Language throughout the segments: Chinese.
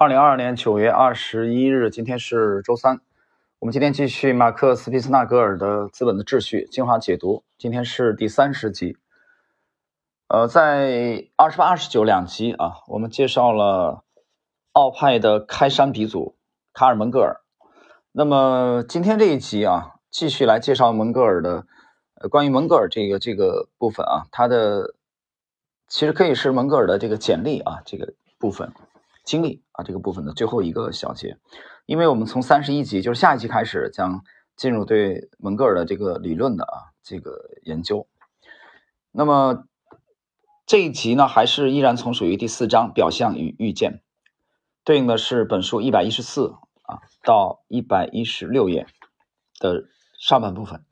二零二二年九月二十一日，今天是周三。我们今天继续马克·斯皮斯纳格尔的《资本的秩序》精华解读，今天是第三十集。呃，在二十八、二十九两集啊，我们介绍了奥派的开山鼻祖卡尔·蒙格尔。那么今天这一集啊，继续来介绍蒙格尔的关于蒙格尔这个这个部分啊，他的其实可以是蒙格尔的这个简历啊这个部分。经历啊，这个部分的最后一个小节，因为我们从三十一集，就是下一集开始，将进入对蒙格尔的这个理论的啊这个研究。那么这一集呢，还是依然从属于第四章表象与预见，对应的是本书一百一十四啊到一百一十六页的上半部分。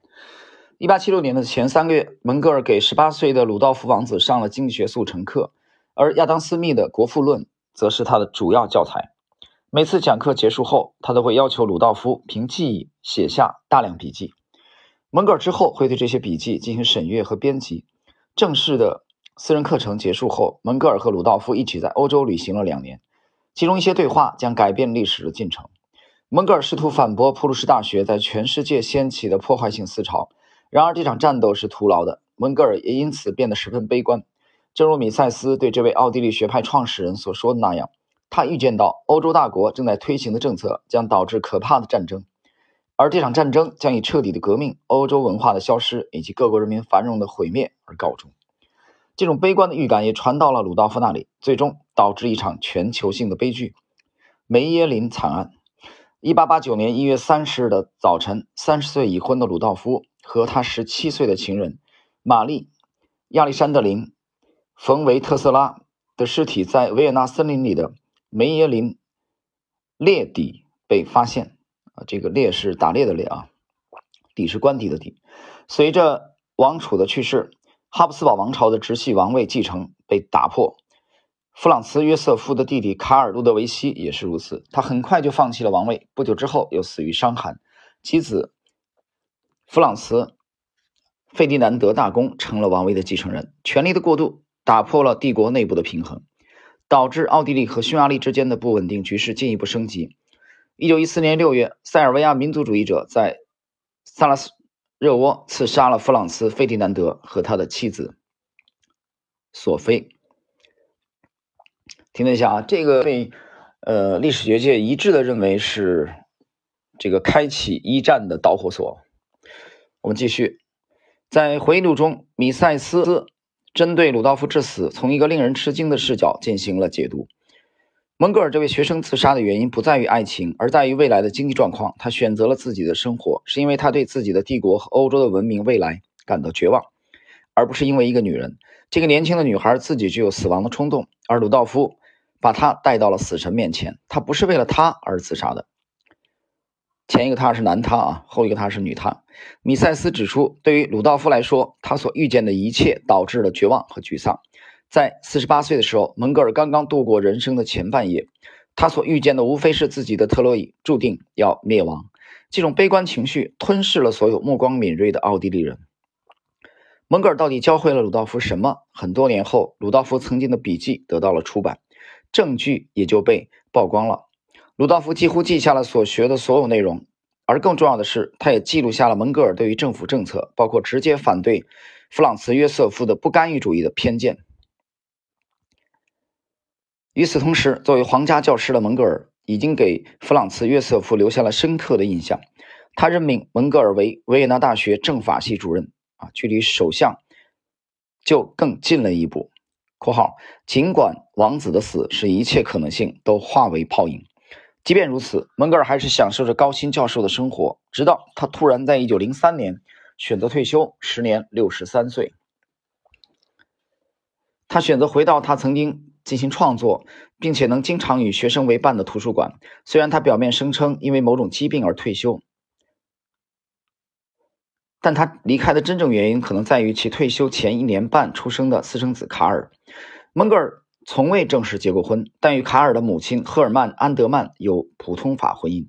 一八七六年的前三个月，蒙格尔给十八岁的鲁道夫王子上了经济学速成课，而亚当斯密的《国富论》。则是他的主要教材。每次讲课结束后，他都会要求鲁道夫凭记忆写下大量笔记。蒙格尔之后会对这些笔记进行审阅和编辑。正式的私人课程结束后，蒙格尔和鲁道夫一起在欧洲旅行了两年，其中一些对话将改变历史的进程。蒙格尔试图反驳普鲁士大学在全世界掀起的破坏性思潮，然而这场战斗是徒劳的。蒙格尔也因此变得十分悲观。正如米塞斯对这位奥地利学派创始人所说的那样，他预见到欧洲大国正在推行的政策将导致可怕的战争，而这场战争将以彻底的革命、欧洲文化的消失以及各国人民繁荣的毁灭而告终。这种悲观的预感也传到了鲁道夫那里，最终导致一场全球性的悲剧——梅耶林惨案。1889年1月30日的早晨，30岁已婚的鲁道夫和他17岁的情人玛丽·亚历山德林。冯维特斯拉的尸体在维也纳森林里的梅耶林列底被发现。啊，这个列是打猎的猎啊，底是官邸的邸。随着王储的去世，哈布斯堡王朝的直系王位继承被打破。弗朗茨约瑟夫的弟弟卡尔路德维希也是如此，他很快就放弃了王位，不久之后又死于伤寒。妻子弗朗茨费迪南德大公成了王位的继承人。权力的过渡。打破了帝国内部的平衡，导致奥地利和匈牙利之间的不稳定局势进一步升级。一九一四年六月，塞尔维亚民族主义者在萨拉斯热窝刺杀了弗朗茨·费迪南德和他的妻子索菲。听了一下啊，这个被呃历史学界一致的认为是这个开启一战的导火索。我们继续，在回忆录中，米塞斯。针对鲁道夫之死，从一个令人吃惊的视角进行了解读。蒙格尔这位学生自杀的原因不在于爱情，而在于未来的经济状况。他选择了自己的生活，是因为他对自己的帝国和欧洲的文明未来感到绝望，而不是因为一个女人。这个年轻的女孩自己就有死亡的冲动，而鲁道夫把她带到了死神面前。他不是为了她而自杀的。前一个他是男他啊，后一个他是女他。米塞斯指出，对于鲁道夫来说，他所遇见的一切导致了绝望和沮丧。在四十八岁的时候，蒙格尔刚刚度过人生的前半夜，他所遇见的无非是自己的特洛伊注定要灭亡。这种悲观情绪吞噬了所有目光敏锐的奥地利人。蒙格尔到底教会了鲁道夫什么？很多年后，鲁道夫曾经的笔记得到了出版，证据也就被曝光了。鲁道夫几乎记下了所学的所有内容，而更重要的是，他也记录下了蒙格尔对于政府政策，包括直接反对弗朗茨约瑟夫的不干预主义的偏见。与此同时，作为皇家教师的蒙格尔已经给弗朗茨约瑟夫留下了深刻的印象。他任命蒙格尔为维也纳大学政法系主任，啊，距离首相就更近了一步。（括号）尽管王子的死使一切可能性都化为泡影。即便如此，蒙格尔还是享受着高薪教授的生活，直到他突然在1903年选择退休，时年63岁。他选择回到他曾经进行创作，并且能经常与学生为伴的图书馆。虽然他表面声称因为某种疾病而退休，但他离开的真正原因可能在于其退休前一年半出生的私生子卡尔·蒙格尔。从未正式结过婚，但与卡尔的母亲赫尔曼·安德曼有普通法婚姻。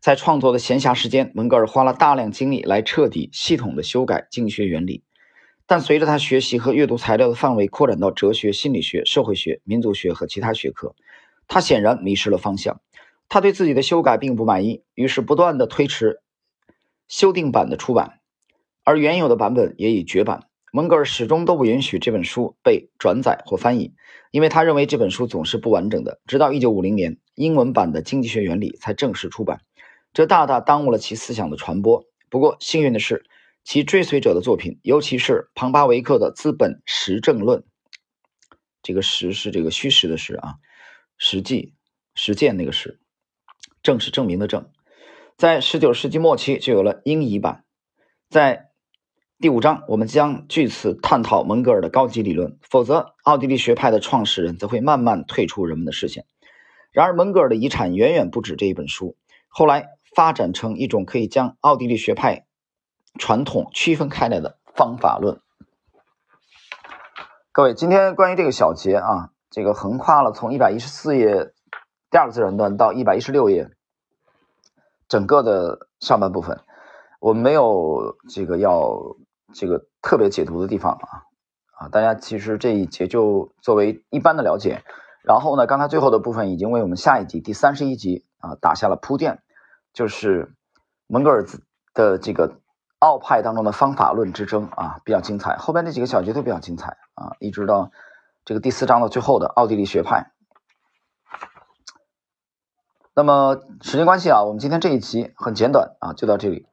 在创作的闲暇时间，门格尔花了大量精力来彻底、系统的修改经济学原理。但随着他学习和阅读材料的范围扩展到哲学、心理学、社会学、民族学和其他学科，他显然迷失了方向。他对自己的修改并不满意，于是不断的推迟修订版的出版，而原有的版本也已绝版。蒙格尔始终都不允许这本书被转载或翻译，因为他认为这本书总是不完整的。直到1950年，英文版的《经济学原理》才正式出版，这大大耽误了其思想的传播。不过幸运的是，其追随者的作品，尤其是庞巴维克的《资本实证论》，这个“实”是这个虚实的“实”啊，实际、实践那个“实”。正是证明的证，在十九世纪末期就有了英译版。在第五章，我们将据此探讨蒙格尔的高级理论，否则奥地利学派的创始人则会慢慢退出人们的视线。然而，蒙格尔的遗产远远不止这一本书，后来发展成一种可以将奥地利学派传统区分开来的方法论。各位，今天关于这个小节啊，这个横跨了从一百一十四页第二个自然段到一百一十六页。整个的上半部分，我们没有这个要这个特别解读的地方啊啊！大家其实这一节就作为一般的了解。然后呢，刚才最后的部分已经为我们下一集第三十一集啊打下了铺垫，就是蒙格尔的这个奥派当中的方法论之争啊比较精彩。后边那几个小节都比较精彩啊，一直到这个第四章的最后的奥地利学派。那么时间关系啊，我们今天这一集很简短啊，就到这里。